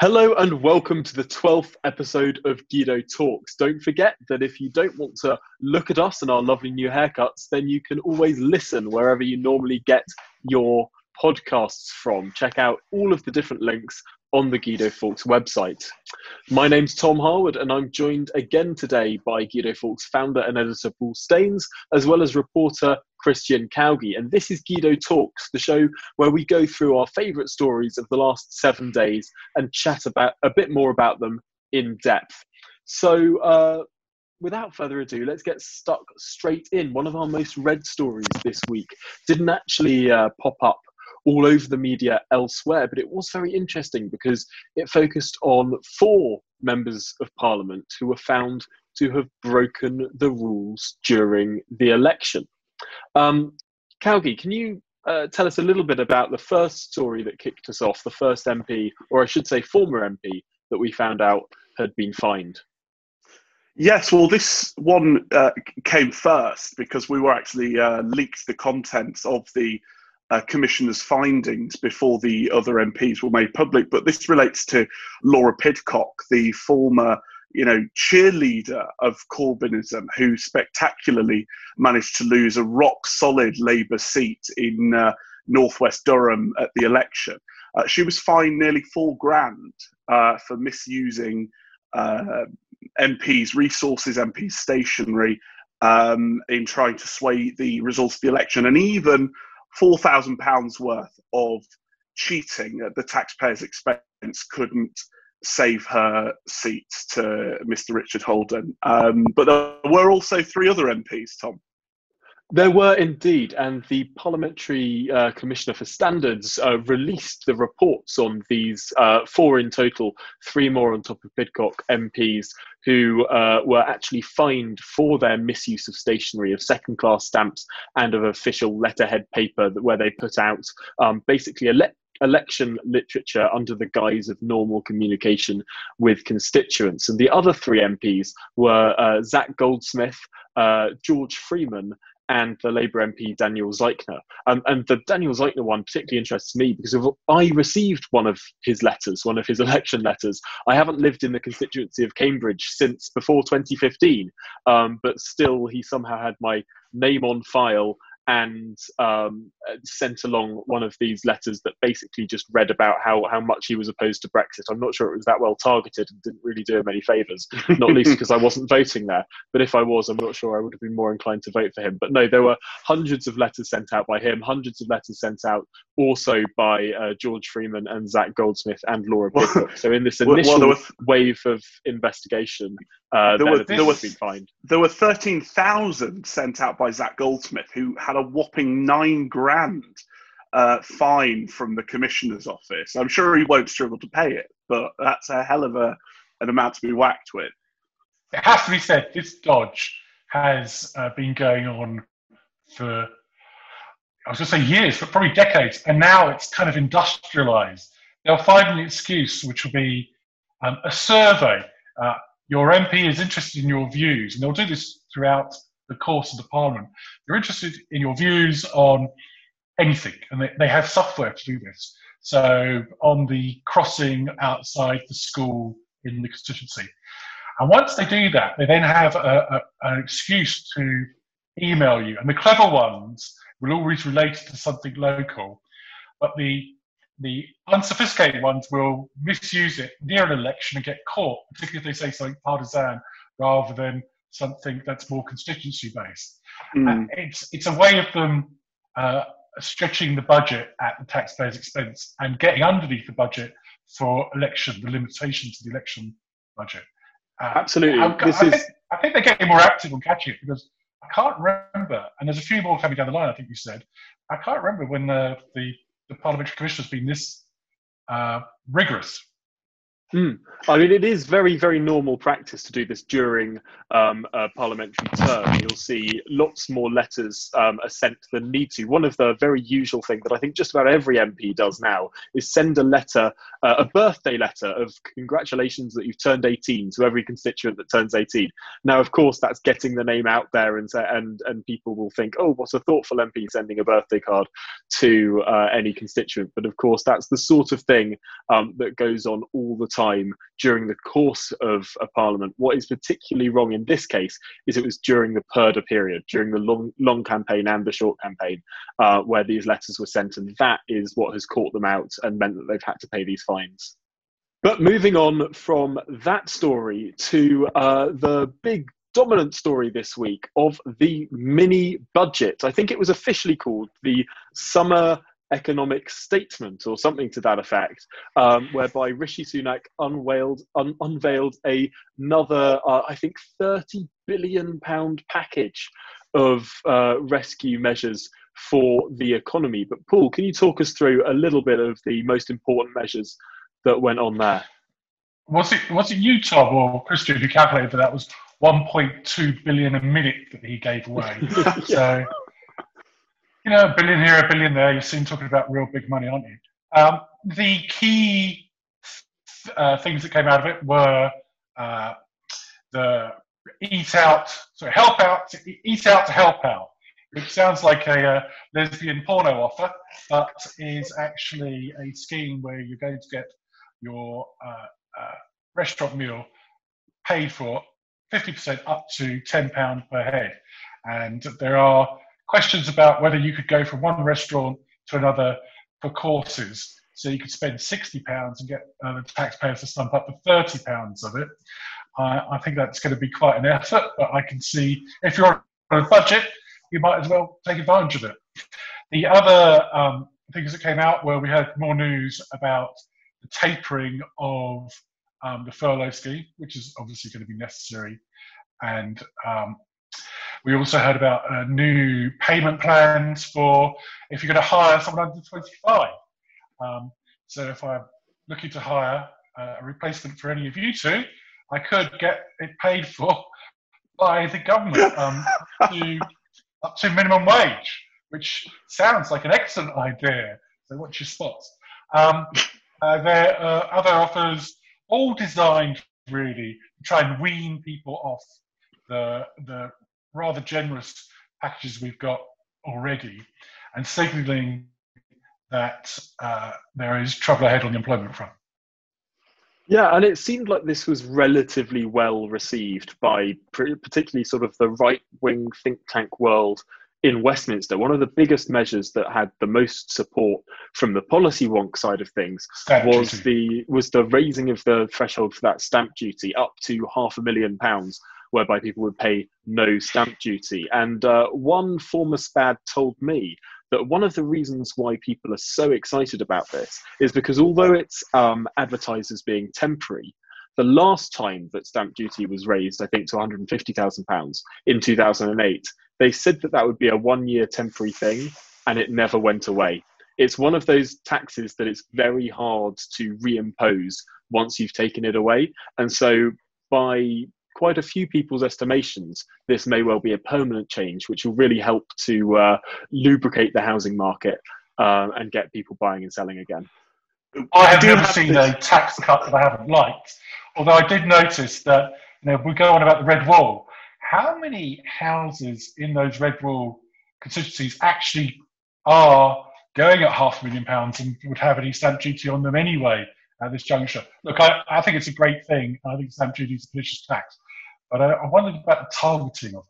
Hello and welcome to the 12th episode of Guido Talks. Don't forget that if you don't want to look at us and our lovely new haircuts, then you can always listen wherever you normally get your podcasts from. Check out all of the different links on the Guido Fawkes website. My name's Tom Harwood, and I'm joined again today by Guido Fawkes founder and editor Paul Staines, as well as reporter Christian Calgie. And this is Guido Talks, the show where we go through our favourite stories of the last seven days and chat about a bit more about them in depth. So, uh, without further ado, let's get stuck straight in. One of our most read stories this week didn't actually uh, pop up all over the media elsewhere. But it was very interesting because it focused on four members of parliament who were found to have broken the rules during the election. Um, can you uh, tell us a little bit about the first story that kicked us off, the first MP, or I should say former MP, that we found out had been fined? Yes, well, this one uh, came first because we were actually uh, leaked the contents of the uh, commissioner's findings before the other MPs were made public. But this relates to Laura Pidcock, the former you know, cheerleader of Corbynism, who spectacularly managed to lose a rock solid Labour seat in uh, northwest Durham at the election. Uh, she was fined nearly four grand uh, for misusing uh, MPs' resources, MPs' stationery um, in trying to sway the results of the election, and even £4,000 worth of cheating at the taxpayer's expense couldn't save her seat to Mr. Richard Holden. Um, but there were also three other MPs, Tom. There were indeed, and the Parliamentary uh, Commissioner for Standards uh, released the reports on these uh, four in total, three more on top of Pidcock MPs who uh, were actually fined for their misuse of stationery, of second class stamps, and of official letterhead paper where they put out um, basically election literature under the guise of normal communication with constituents. And the other three MPs were uh, Zac Goldsmith, uh, George Freeman, and the Labour MP Daniel Zeichner. Um, and the Daniel Zeichner one particularly interests me because I received one of his letters, one of his election letters. I haven't lived in the constituency of Cambridge since before 2015, um, but still he somehow had my name on file and um, sent along one of these letters that basically just read about how, how much he was opposed to Brexit. I'm not sure it was that well targeted and didn't really do him any favours, not least because I wasn't voting there. But if I was, I'm not sure I would have been more inclined to vote for him. But no, there were hundreds of letters sent out by him, hundreds of letters sent out also by uh, George Freeman and Zac Goldsmith and Laura Pidcock. so in this initial well, was, wave of investigation, uh, there, were, there, fined. there were 13,000 sent out by Zac Goldsmith, who had a whopping nine grand uh, fine from the commissioner's office. I'm sure he won't struggle to pay it, but that's a hell of a, an amount to be whacked with. It has to be said, this dodge has uh, been going on for, I was going to say years, but probably decades, and now it's kind of industrialized. They'll find an excuse, which will be um, a survey. Uh, your MP is interested in your views, and they'll do this throughout the course of the parliament. They're interested in your views on anything, and they, they have software to do this. So on the crossing outside the school in the constituency. And once they do that, they then have a, a, an excuse to email you. And the clever ones will always relate it to something local, but the the unsophisticated ones will misuse it near an election and get caught, particularly if they say something partisan rather than something that's more constituency based. Mm. it's it's a way of them uh, stretching the budget at the taxpayer's expense and getting underneath the budget for election, the limitations of the election budget. Uh, Absolutely. I, I, is... think, I, think, they're getting more active on catching it because I can't remember, and there's a few more coming down the line, I think you said. I can't remember when the, the, the Parliamentary Commission has been this uh, rigorous Mm. I mean, it is very, very normal practice to do this during um, a parliamentary term. You'll see lots more letters um, are sent than need to. One of the very usual things that I think just about every MP does now is send a letter, uh, a birthday letter of congratulations that you've turned 18 to every constituent that turns 18. Now, of course, that's getting the name out there, and and and people will think, oh, what a thoughtful MP sending a birthday card to uh, any constituent. But of course, that's the sort of thing um, that goes on all the time time during the course of a parliament. What is particularly wrong in this case is it was during the Purdah period, during the long, long campaign and the short campaign, uh, where these letters were sent, and that is what has caught them out and meant that they've had to pay these fines. But moving on from that story to uh, the big dominant story this week of the mini budget. I think it was officially called the Summer economic statement or something to that effect, um, whereby Rishi Sunak unveiled, un- unveiled a, another, uh, I think, 30 billion pound package of uh, rescue measures for the economy. But Paul, can you talk us through a little bit of the most important measures that went on there? Was it was it you, Tom, or Christian who calculated that that was 1.2 billion a minute that he gave away? yeah. So you know, a billion here, a billion there. You're soon talking about real big money, aren't you? Um, the key uh, things that came out of it were uh, the eat out, so help out, to eat out to help out, which sounds like a uh, lesbian porno offer, but is actually a scheme where you're going to get your uh, uh, restaurant meal paid for 50% up to £10 per head. And there are questions about whether you could go from one restaurant to another for courses. So you could spend sixty pounds and get uh, the taxpayers to stump up for thirty pounds of it. I think that's going to be quite an effort, but I can see if you're on a budget, you might as well take advantage of it. The other um, things that came out were we had more news about the tapering of um, the furlough scheme, which is obviously going to be necessary, and um, we also heard about uh, new payment plans for if you're going to hire someone under 25. Um, so if I'm looking to hire uh, a replacement for any of you two, I could get it paid for by the government um, to, up to minimum wage, which sounds like an excellent idea. So watch your spots. Um, uh, there are other offers, all designed really to try and wean people off the the rather generous packages we've got already and signalling that uh, there is trouble ahead on the employment front. Yeah, and it seemed like this was relatively well received by particularly sort of the right wing think tank world in Westminster. One of the biggest measures that had the most support from the policy wonk side of things stamp was duty. the was the raising of the threshold for that stamp duty up to half a million pounds whereby people would pay no stamp duty. And uh, one former SPAD told me that one of the reasons why people are so excited about this is because although it's um, advertised as being temporary, the last time that stamp duty was raised, I think, to £150,000 in 2008, they said that that would be a one year temporary thing and it never went away. It's one of those taxes that it's very hard to reimpose once you've taken it away. And so by quite a few people's estimations, this may well be a permanent change, which will really help to uh, lubricate the housing market uh, and get people buying and selling again. I have never seen a tax cut that I haven't liked, although I did notice that you know we go on about the red wall. How many houses in those red wall constituencies actually are going at half a million pounds and would have any stamp duty on them anyway at this juncture? Look, I, I think it's a great thing. I think stamp duty is a pernicious tax. But I, I wondered about the targeting of it.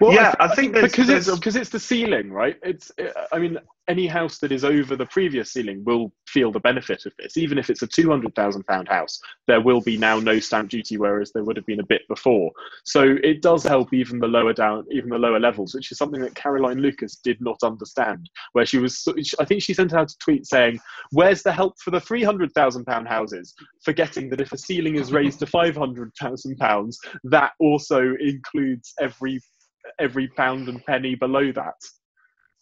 Well, yeah, I, I think, I think because it's because it's the ceiling, right? It's uh, I mean, any house that is over the previous ceiling will feel the benefit of this. Even if it's a two hundred thousand pound house, there will be now no stamp duty, whereas there would have been a bit before. So it does help even the lower down, even the lower levels, which is something that Caroline Lucas did not understand. Where she was, I think she sent out a tweet saying, "Where's the help for the three hundred thousand pound houses?" Forgetting that if a ceiling is raised to five hundred thousand pounds, that also includes every every pound and penny below that.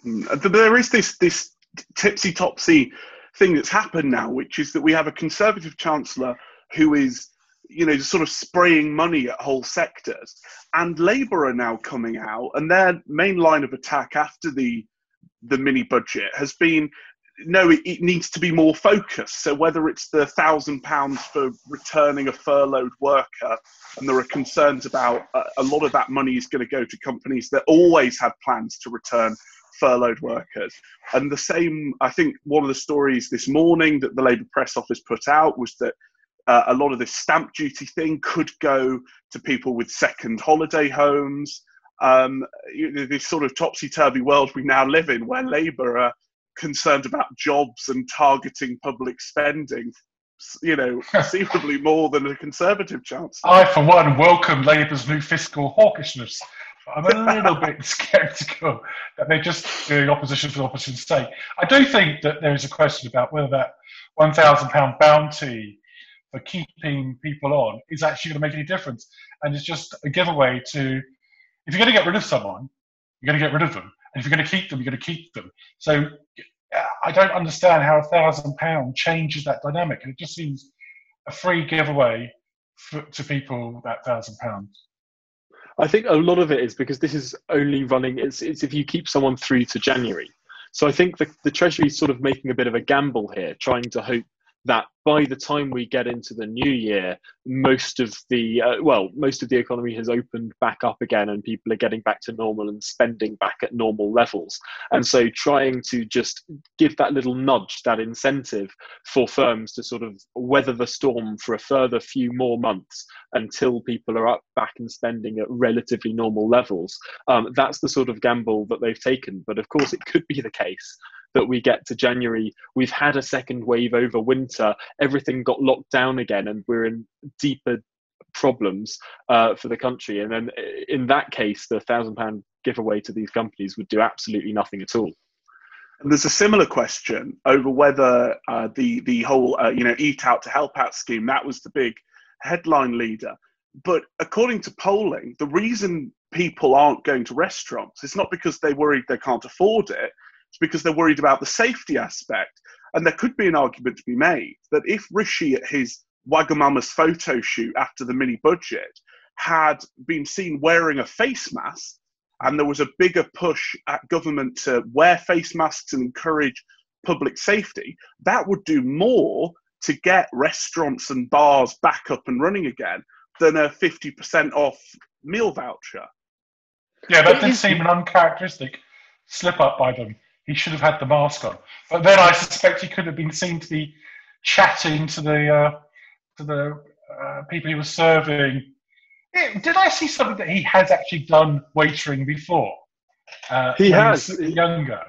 Mm, there is this this tipsy topsy thing that's happened now, which is that we have a Conservative Chancellor who is you know, sort of spraying money at whole sectors. And Labour are now coming out, and their main line of attack after the the mini budget has been no, it, it, needs to be more focused. So whether it's the thousand pounds for returning a furloughed worker, and there are concerns about uh, a lot of that money is going to go to companies that always had plans to return furloughed workers. And the same, I think, one of the stories this morning that the Labour press office put out was that uh, a lot of this stamp duty thing could go to people with second holiday homes. Um, this sort of topsy turvy world we now live in, where Labour are concerned about jobs and targeting public spending, you know, conceivably more than a Conservative chance. I, for one, welcome Labour's new fiscal hawkishness. I'm a little bit sceptical that they're just doing opposition for opposition's sake. I do think that there is a question about whether that £1,000 bounty for keeping people on is actually going to make any difference. And it's just a giveaway to if you're going to get rid of someone, you're going to get rid of them. If you're going to keep them, you're going to keep them. So I don't understand how a thousand pound changes that dynamic. And it just seems a free giveaway for, to people that thousand pounds. I think a lot of it is because this is only running. It's, it's if you keep someone through to January. So I think the, the Treasury is sort of making a bit of a gamble here, trying to hope that by the time we get into the new year, most of the uh, well, most of the economy has opened back up again, and people are getting back to normal and spending back at normal levels. And so, trying to just give that little nudge, that incentive for firms to sort of weather the storm for a further few more months until people are up back and spending at relatively normal levels. Um, that's the sort of gamble that they've taken. But of course, it could be the case that we get to January, we've had a second wave over winter, everything got locked down again, and we're in deeper problems uh, for the country. And then in that case, the thousand pound giveaway to these companies would do absolutely nothing at all. And there's a similar question over whether uh, the the whole uh, you know eat out to help out scheme that was the big headline leader. But according to polling, the reason people aren't going to restaurants is not because they're worried they can't afford it. It's because they're worried about the safety aspect. And there could be an argument to be made that if Rishi at his Wagamama's photo shoot after the mini budget had been seen wearing a face mask, and there was a bigger push at government to wear face masks and encourage public safety, that would do more to get restaurants and bars back up and running again than a 50% off meal voucher. Yeah, that did seem an uncharacteristic slip up by them he should have had the mask on. But then I suspect he could have been seen to be chatting to the uh, to the uh, people he was serving. Did I see something that he has actually done waitering before? Uh, he has he younger.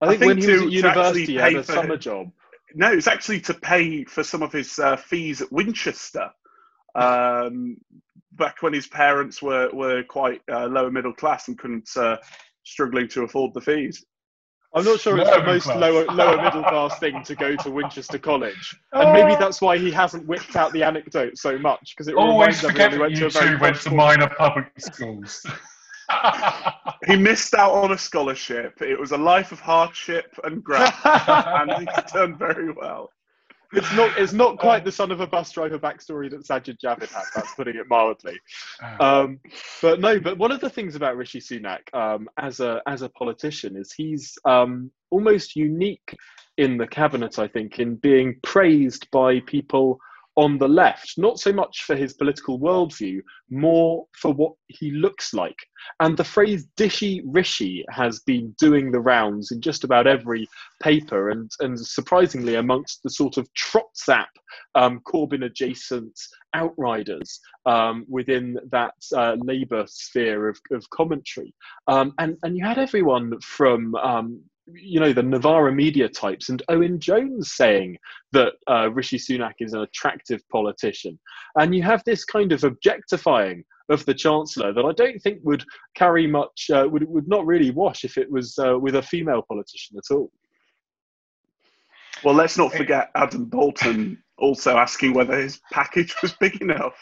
I think, I think when he was at university, he had a for, summer job. No, it's actually to pay for some of his uh, fees at Winchester. Um, back when his parents were were quite uh, lower middle class and couldn't uh, struggling to afford the fees. I'm not sure it's the most lower lower middle class thing to go to Winchester College, and maybe that's why he hasn't whipped out the anecdote so much because it always forget went to a very went to minor public schools. he missed out on a scholarship. It was a life of hardship and graft, and he's done very well it's not it's not quite the son of a bus driver backstory that Sajid Javid had. That's putting it mildly. Ah. Um, but no, but one of the things about Rishi Sunak um, as a as a politician is he's um, almost unique in the cabinet. I think in being praised by people on the left, not so much for his political worldview, more for what he looks like. And the phrase dishy rishi has been doing the rounds in just about every paper, and, and surprisingly, amongst the sort of trotzap um, Corbyn adjacent outriders um, within that uh, Labour sphere of, of commentary. Um, and, and you had everyone from um, you know the Novara media types and Owen Jones saying that uh, Rishi Sunak is an attractive politician, and you have this kind of objectifying of the chancellor that I don't think would carry much uh, would would not really wash if it was uh, with a female politician at all. Well, let's not forget Adam Boulton also asking whether his package was big enough.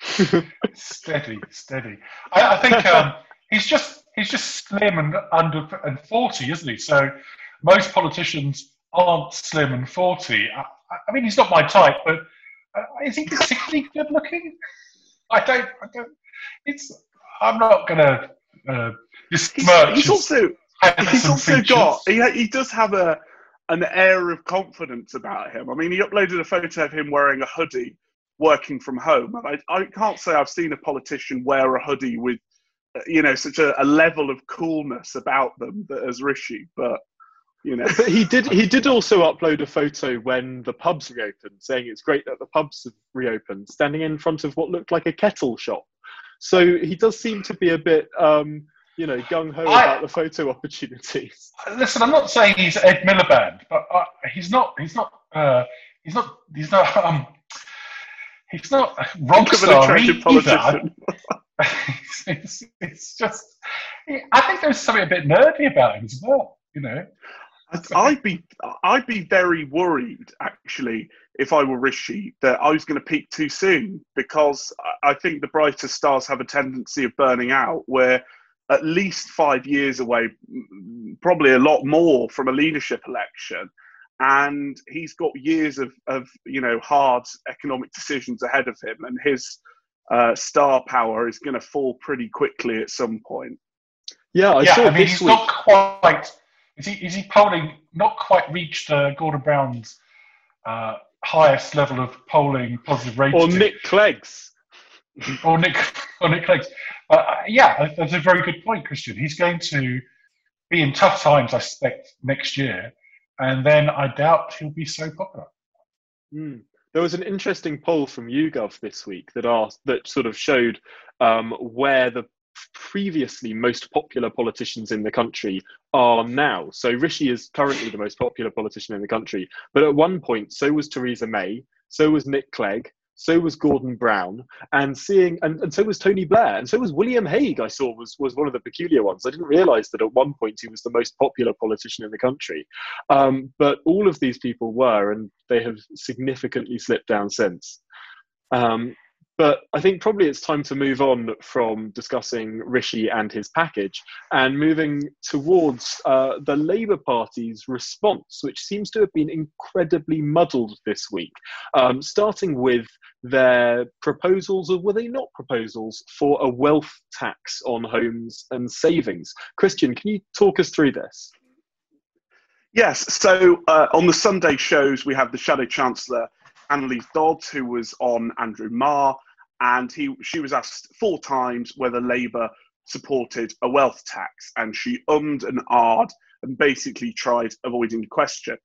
steady, steady. I, I think um, he's just he's just slim and under and 40, isn't he? So most politicians aren't slim and 40. I, I mean, he's not my type, but uh, is he particularly good looking? I don't, I don't, it's, I'm not going to uh, besmirch he's, he's also, he's also got, he, he does have a, an air of confidence about him. I mean, he uploaded a photo of him wearing a hoodie working from home. And I, I can't say I've seen a politician wear a hoodie with, you know, such a, a level of coolness about them that as Rishi. But you know. But he did. He did also upload a photo when the pubs reopened, saying it's great that the pubs have reopened, standing in front of what looked like a kettle shop. So he does seem to be a bit, um, you know, gung ho about the photo opportunities. Listen, I'm not saying he's Ed Miliband, but uh, he's not. He's not. Uh, he's not. He's not. Um, he's not rockstar either. it's, it's, just. I think there's something a bit nerdy about him as well. You know. I'd be I'd be very worried actually if I were Rishi that I was going to peak too soon because I think the brightest stars have a tendency of burning out. Where at least five years away, probably a lot more from a leadership election, and he's got years of of you know hard economic decisions ahead of him, and his uh, star power is going to fall pretty quickly at some point. Yeah, I yeah, saw I mean, he's week. not quite is he is he polling not quite reached uh, Gordon Brown's uh, highest level of polling positive rating? Or Nick Clegg's. or Nick or Nick Clegg's. But uh, yeah, that's a very good point, Christian. He's going to be in tough times, I suspect, next year, and then I doubt he'll be so popular. Mm. There was an interesting poll from YouGov this week that asked that sort of showed um, where the previously most popular politicians in the country are now. So Rishi is currently the most popular politician in the country, but at one point, so was Theresa May, so was Nick Clegg, so was Gordon Brown, and seeing and, and so was Tony Blair, and so was William Hague. I saw was was one of the peculiar ones. I didn't realise that at one point he was the most popular politician in the country, um, but all of these people were, and they have significantly slipped down since. Um, but I think probably it's time to move on from discussing Rishi and his package and moving towards uh, the Labour Party's response, which seems to have been incredibly muddled this week, um, starting with their proposals, or were they not proposals, for a wealth tax on homes and savings. Christian, can you talk us through this? Yes. So uh, on the Sunday shows, we have the Shadow Chancellor Anneliese Dodds, who was on Andrew Marr, and he she was asked four times whether Labour supported a wealth tax, and she ummed and ahed and basically tried avoiding the question.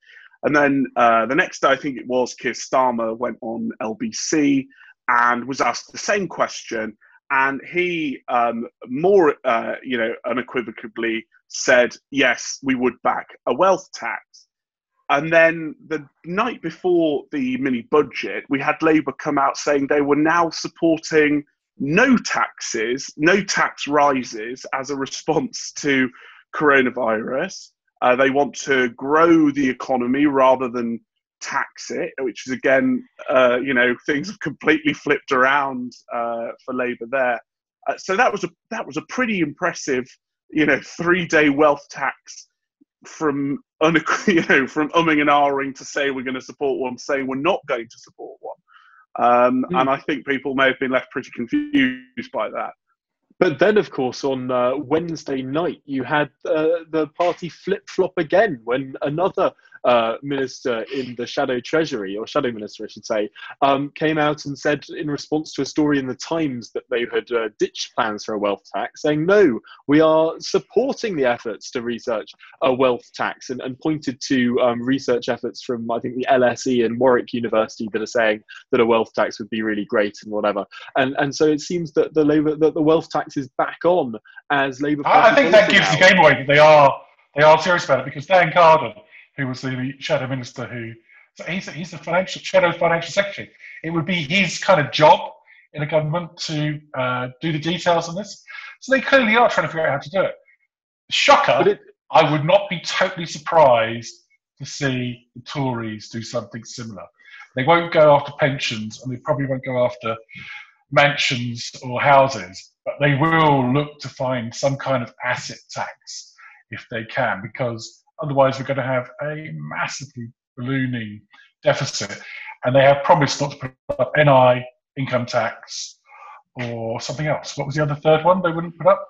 And then uh, the next day, I think it was, Keir Starmer went on LBC and was asked the same question, and he um, more, uh, you know, unequivocally said, "Yes, we would back a wealth tax." And then the night before the mini budget, we had Labour come out saying they were now supporting no taxes, no tax rises as a response to coronavirus. Uh, they want to grow the economy rather than tax it, which is again, uh, you know, things have completely flipped around uh, for Labour there. Uh, so that was a that was a pretty impressive, you know, three day wealth tax from you know from umming and ahhing to say we're going to support one, saying we're not going to support one. Um, mm. And I think people may have been left pretty confused by that. But then, of course, on uh, Wednesday night, you had uh, the party flip flop again when another uh, minister in the shadow treasury, or shadow minister, I should say, um, came out and said, in response to a story in the Times, that they had uh, ditched plans for a wealth tax, saying, no, we are supporting the efforts to research a wealth tax, and, and pointed to um, research efforts from, I think, the LSE and Warwick University that are saying that a wealth tax would be really great and whatever. And, and so it seems that the, Labour, that the wealth tax is back on as Labour. I, I think that gives the game away that they are they are serious about it because Dan Carden who was the shadow minister who so he's, he's the financial shadow financial secretary. It would be his kind of job in a government to uh, do the details on this. So they clearly are trying to figure out how to do it. Shocker, it, I would not be totally surprised to see the Tories do something similar. They won't go after pensions and they probably won't go after mansions or houses, but they will look to find some kind of asset tax if they can, because Otherwise, we're going to have a massively ballooning deficit. And they have promised not to put up NI, income tax, or something else. What was the other third one they wouldn't put up?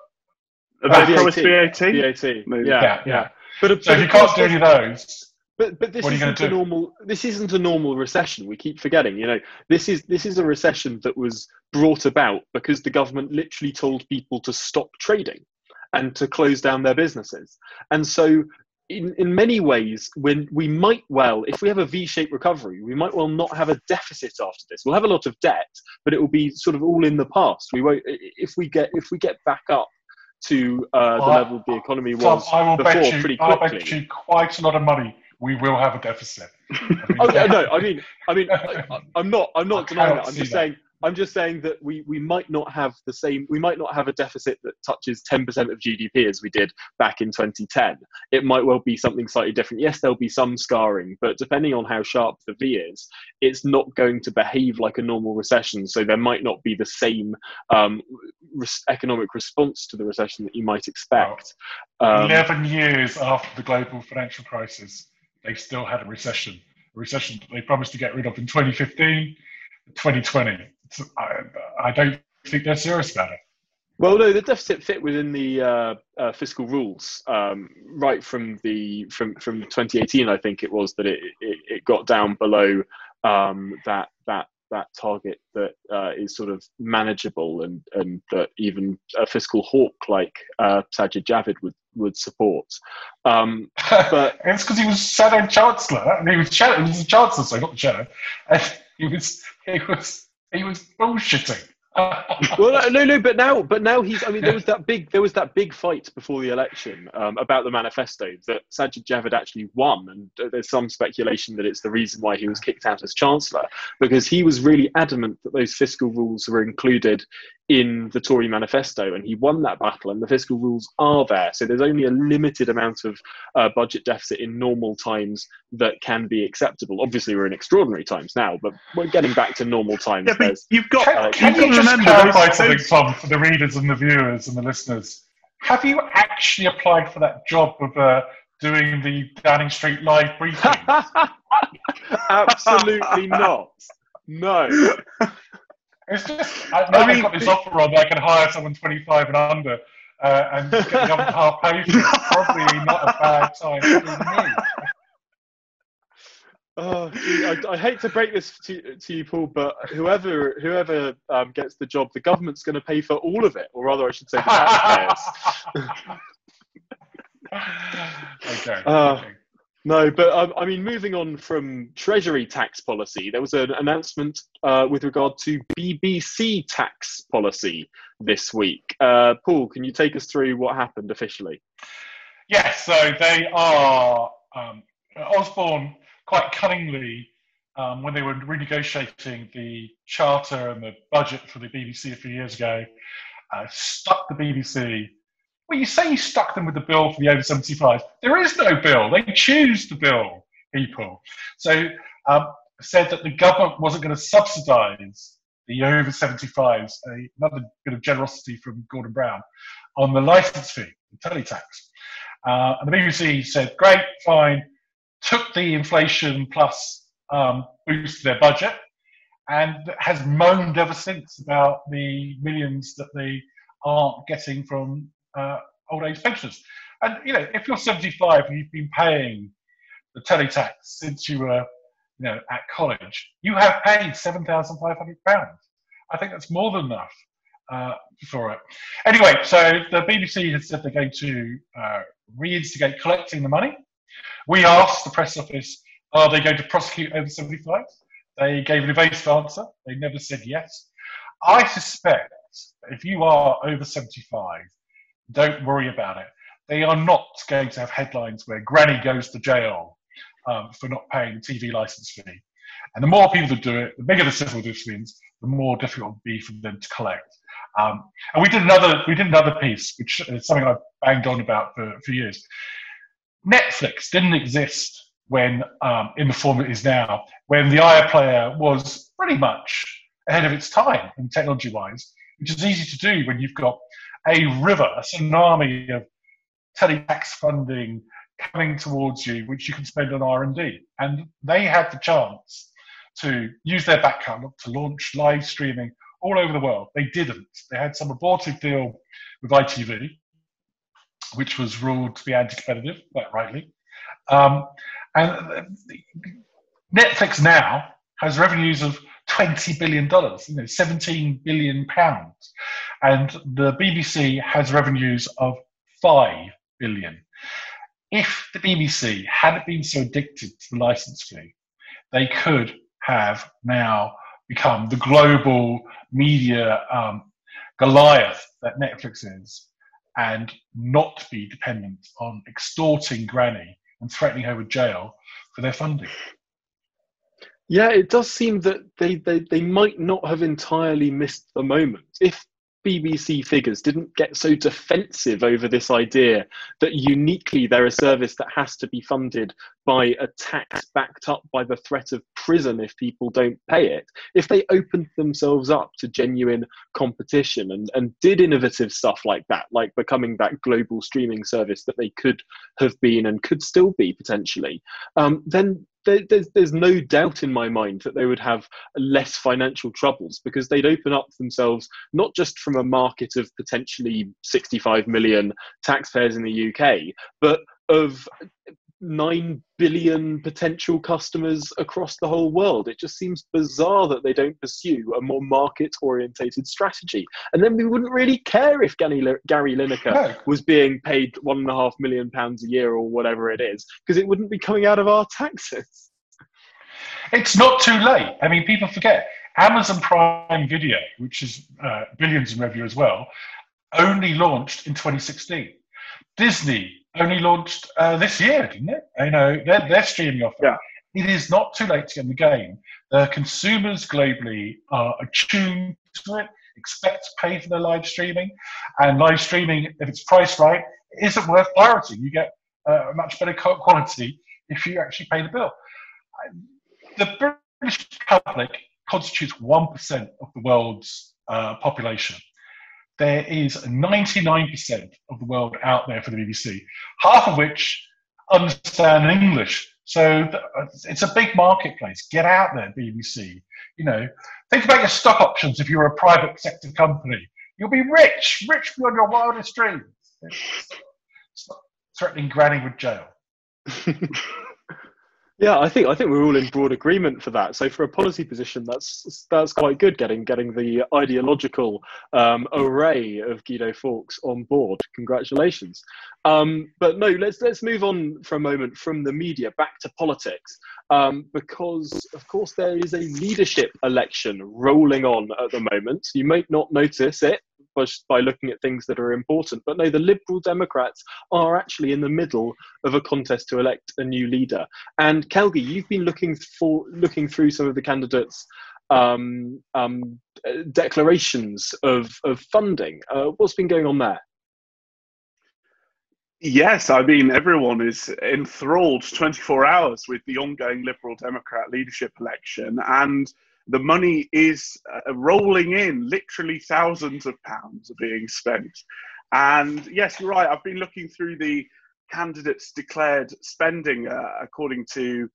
Uh, uh, they promised VAT. VAT. Maybe. Yeah, Yeah, yeah. yeah. But, So if you can't do any of those, But but this What are you isn't a do? normal. This isn't a normal recession. We keep forgetting. You know, this is this is a recession that was brought about because the government literally told people to stop trading and to close down their businesses. And so, in in many ways, when we might well, if we have a V-shaped recovery, we might well not have a deficit after this. We'll have a lot of debt, but it will be sort of all in the past. We won't if we get if we get back up to uh, the level the economy Tom, was I will before bet you, pretty I'll bet you quite a lot of money we will have a deficit. Oh no, no, I mean, I mean, I, I- I'm not, I'm I not denying that. I'm just that. saying, I'm just saying that we we might not have the same, we might not have a deficit that touches 10% of GDP as we did back in 2010. It might well be something slightly different. Yes, there'll be some scarring, but depending on how sharp the V is, it's not going to behave like a normal recession. So there might not be the same um, economic response to the recession that you might expect. Um, 11 years after the global financial crisis, they still had a recession. A recession that they promised to get rid of in 2015, 2020. I, I don't think they're serious about it. Well, no, the deficit fit within the uh, uh, fiscal rules um, right from the from from 2018. I think it was that it it, it got down below um, that that that target that uh, is sort of manageable and and that even a fiscal hawk like uh, Sajid Javid would would support. Um, But- it's because he was shadow chancellor, and he was shadow, he was the chancellor, so not the shadow, and he was he was he was bullshitting. well, no, no, but now, but now he's. I mean, there was that big, there was that big fight before the election um, about the manifesto that Sajid Javid actually won, and there's some speculation that it's the reason why he was kicked out as chancellor because he was really adamant that those fiscal rules were included in the Tory manifesto, and he won that battle, and the fiscal rules are there. So there's only a limited amount of uh, budget deficit in normal times that can be acceptable. Obviously, we're in extraordinary times now, but we're getting back to normal times. Yeah, but you've got, Can, Uh, can you've you got to just remember clarify those- something, Tom, for the readers and the viewers and the listeners? Have you actually applied for that job of uh, doing the Downing Street live briefing? Absolutely not. No. It's just, I, now I mean- have got this offer on that I can hire someone 25 and under uh, and get the government half paid for it. Probably not a bad time the move. Oh, gee, I, I hate to break this to, to you, Paul, but whoever whoever um, gets the job, the government's going to pay for all of it, or rather, I should say, the taxpayers. okay. Uh, okay. No, but um, I mean, moving on from Treasury tax policy, there was an announcement uh, with regard to BBC tax policy this week. Uh, Paul, can you take us through what happened officially? Yes, so they are um, Osborne quite cunningly um, when they were renegotiating the charter and the budget for the BBC a few years ago, uh, stuck the BBC. Well, you say you stuck them with the bill for the over 75s. There is no bill. They choose the bill, people. So um, said that the government wasn't going to subsidise the over 75s, a, another bit of generosity from Gordon Brown, on the licence fee, the teletax. Uh, and the BBC said, great, fine, took the inflation plus um, boost to their budget, and has moaned ever since about the millions that they aren't getting from uh, old age pensions. And you know, if you're 75 and you've been paying the teletax since you were, you know, at college, you have paid 7,500 pounds. I think that's more than enough uh, for it. Anyway, so the BBC has said they're going to uh, reinstigate collecting the money. We asked the press office, are they going to prosecute over 75s? They gave an evasive answer. They never said yes. I suspect if you are over 75, don't worry about it. They are not going to have headlines where Granny goes to jail um, for not paying the TV license fee. And the more people that do it, the bigger the civil disputes, the more difficult it will be for them to collect. Um, and we did another we did another piece, which is something I've banged on about for, for years. Netflix didn't exist when um, in the form it is now, when the iPlayer was pretty much ahead of its time in technology wise, which is easy to do when you've got a river, a tsunami of teletax funding coming towards you, which you can spend on R and they had the chance to use their back catalog to launch live streaming all over the world. They didn't. They had some abortive deal with ITV, which was ruled to be anti-competitive, quite rightly. Um, and Netflix now has revenues of twenty billion dollars, you know, seventeen billion pounds, and the BBC has revenues of five billion. If the BBC hadn't been so addicted to the license fee, they could have now become the global media um, Goliath that Netflix is, and not be dependent on extorting Granny and threatening her with jail for their funding. Yeah, it does seem that they, they, they might not have entirely missed the moment. If BBC figures didn't get so defensive over this idea that uniquely they're a service that has to be funded by a tax backed up by the threat of prison if people don't pay it. If they opened themselves up to genuine competition and, and did innovative stuff like that, like becoming that global streaming service that they could have been and could still be potentially, um, then there, there's, there's no doubt in my mind that they would have less financial troubles because they'd open up themselves not just from a market of potentially 65 million taxpayers in the UK, but of 9 billion potential customers across the whole world. It just seems bizarre that they don't pursue a more market orientated strategy. And then we wouldn't really care if Gary, Gary Lineker no. was being paid one and a half million pounds a year or whatever it is, because it wouldn't be coming out of our taxes. It's not too late. I mean, people forget Amazon Prime Video, which is uh, billions in revenue as well, only launched in 2016. Disney only launched uh, this year, didn't it? You know, they're, they're streaming off. Yeah. It is not too late to get in the game. The consumers globally are attuned to it, expect to pay for their live streaming, and live streaming, if it's priced right, isn't worth pirating. You get uh, a much better quality if you actually pay the bill. The British public constitutes 1% of the world's uh, population there is 99% of the world out there for the BBC, half of which understand English. So uh, it's a big marketplace. Get out there, BBC. You know, think about your stock options if you're a private sector company. You'll be rich, rich beyond your wildest dreams. Stop threatening Granny with jail. Yeah, I think I think we're all in broad agreement for that. So for a policy position, that's that's quite good. Getting getting the ideological um, array of Guido Fawkes on board. Congratulations. Um, but no, let's let's move on for a moment from the media back to politics, um, because of course there is a leadership election rolling on at the moment. You might not notice it by looking at things that are important. But no, the Liberal Democrats are actually in the middle of a contest to elect a new leader. And Calgie, you've been looking for looking through some of the candidates. Um, um, declarations of, of funding. Uh, what's been going on there? Yes, I mean, everyone is enthralled 24 hours with the ongoing Liberal Democrat leadership election. And the money is uh, rolling in. Literally thousands of pounds are being spent. And yes, you're right. I've been looking through the candidates' declared spending uh, according to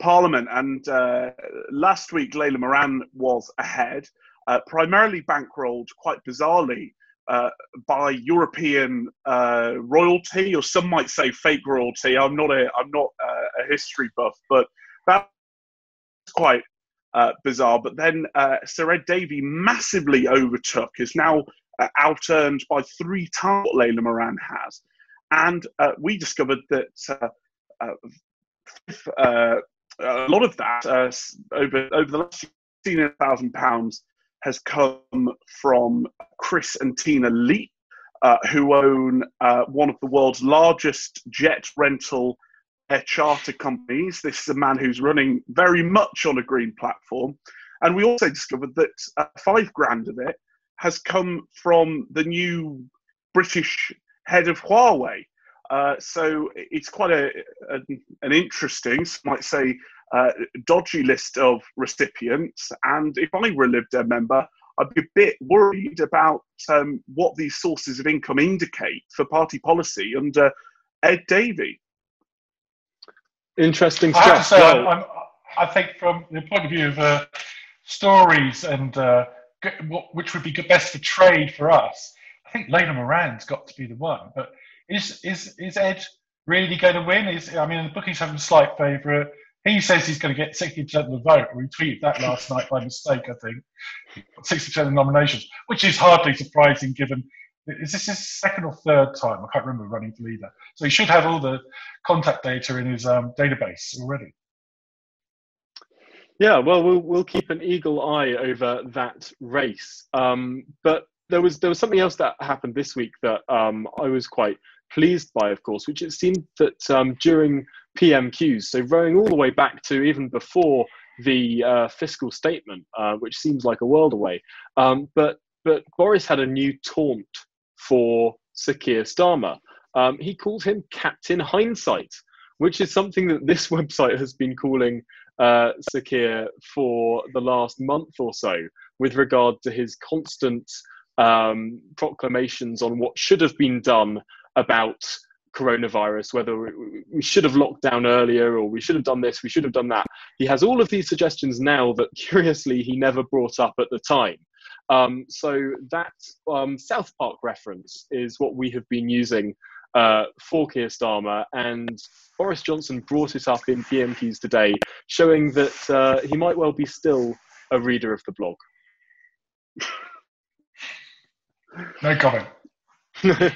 Parliament. And uh, last week, Layla Moran was ahead, uh, primarily bankrolled quite bizarrely. Uh, by European uh, royalty, or some might say fake royalty. I'm not a I'm not a, a history buff, but that's quite uh, bizarre. But then uh, Sir Ed Davey massively overtook, is now uh, out earned by three times what Layla Moran has. And uh, we discovered that uh, uh, a lot of that over, over the last £16,000 has come from Chris and Tina Leap. who own one of the world's largest jet rental charter companies. This is a man who's running very much on a green platform. And we also discovered that uh, five grand of it has come from the new British head of Huawei. Uh, so it's quite a, a an interesting, might say, uh, dodgy list of recipients. And if I were a Lib Dem member, I'd be a bit worried about um, what these sources of income indicate for party policy under Ed Davey. Interesting I have to say, Well, I'm, i think from the point of view of uh, stories and uh, which would be best for trade for us, I think Lena Moran's got to be the one. But is is is Ed really going to win? Is I mean, the bookies have him slight favourite. He says he's going to get 60% of the vote. We tweeted that last night by mistake, I think. 60% of the nominations, which is hardly surprising given. Is this his second or third time? I can't remember running for leader. So he should have all the contact data in his um, database already. Yeah, well, we'll we'll keep an eagle eye over that race. Um, but there was there was something else that happened this week that um, I was quite pleased by, of course, which it seemed that um, during PMQs, so rowing all the way back to even before the uh, fiscal statement, uh, which seems like a world away, um, but but Boris had a new taunt for Sir Keir Starmer. Um, he called him Captain Hindsight, which is something that this website has been calling uh, Sakir for the last month or so with regard to his constant um, proclamations on what should have been done about coronavirus, whether we should have locked down earlier or we should have done this, we should have done that. He has all of these suggestions now that curiously he never brought up at the time. Um, so that um, South Park reference is what we have been using uh, for Keir Starmer, and Boris Johnson brought it up in PMQs today, showing that uh, he might well be still a reader of the blog. No comment.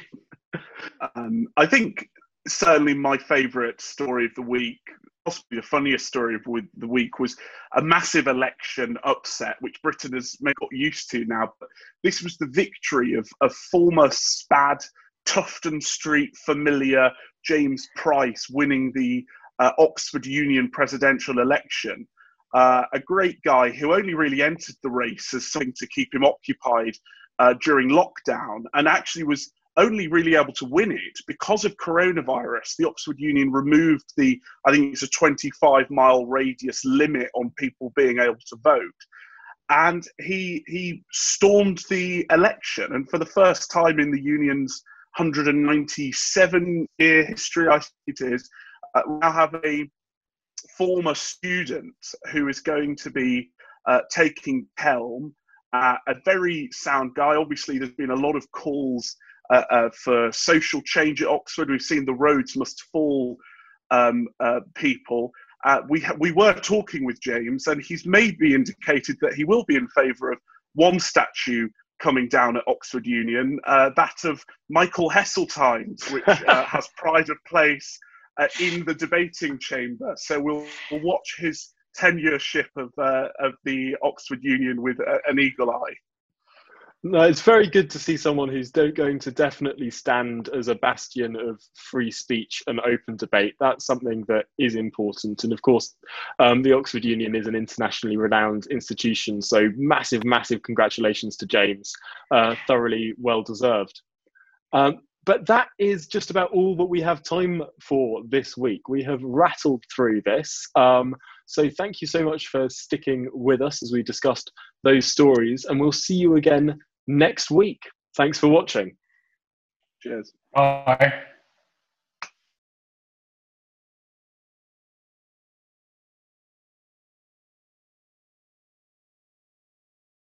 Um, I think certainly my favourite story of the week, possibly the funniest story of the week, was a massive election upset, which Britain has got used to now. But this was the victory of, of former SPAD Tufton Street familiar James Price winning the uh, Oxford Union presidential election. Uh, a great guy who only really entered the race as something to keep him occupied uh, during lockdown and actually was only really able to win it because of coronavirus. The Oxford Union removed the, I think it's a 25 mile radius limit on people being able to vote. And he, he stormed the election. And for the first time in the union's 197 year history, I think it is, uh, we now have a former student who is going to be uh, taking helm. Uh, a very sound guy. Obviously, there's been a lot of calls uh, uh, for social change at Oxford. We've seen the Rhodes Must Fall um, uh, people. Uh, we ha- we were talking with James, and he's maybe indicated that he will be in favour of one statue coming down at Oxford Union, uh, that of Michael Heseltine, which uh, has pride of place uh, in the debating chamber. So we'll, we'll watch his tenureship of uh, of the Oxford Union with uh, an eagle eye. No, it's very good to see someone who's going to definitely stand as a bastion of free speech and open debate. That's something that is important. And of course, um, the Oxford Union is an internationally renowned institution. So, massive, massive congratulations to James. Uh, thoroughly well deserved. Um, but that is just about all that we have time for this week. We have rattled through this. Um, so, thank you so much for sticking with us as we discussed those stories. And we'll see you again next week. Thanks for watching. Cheers. Bye.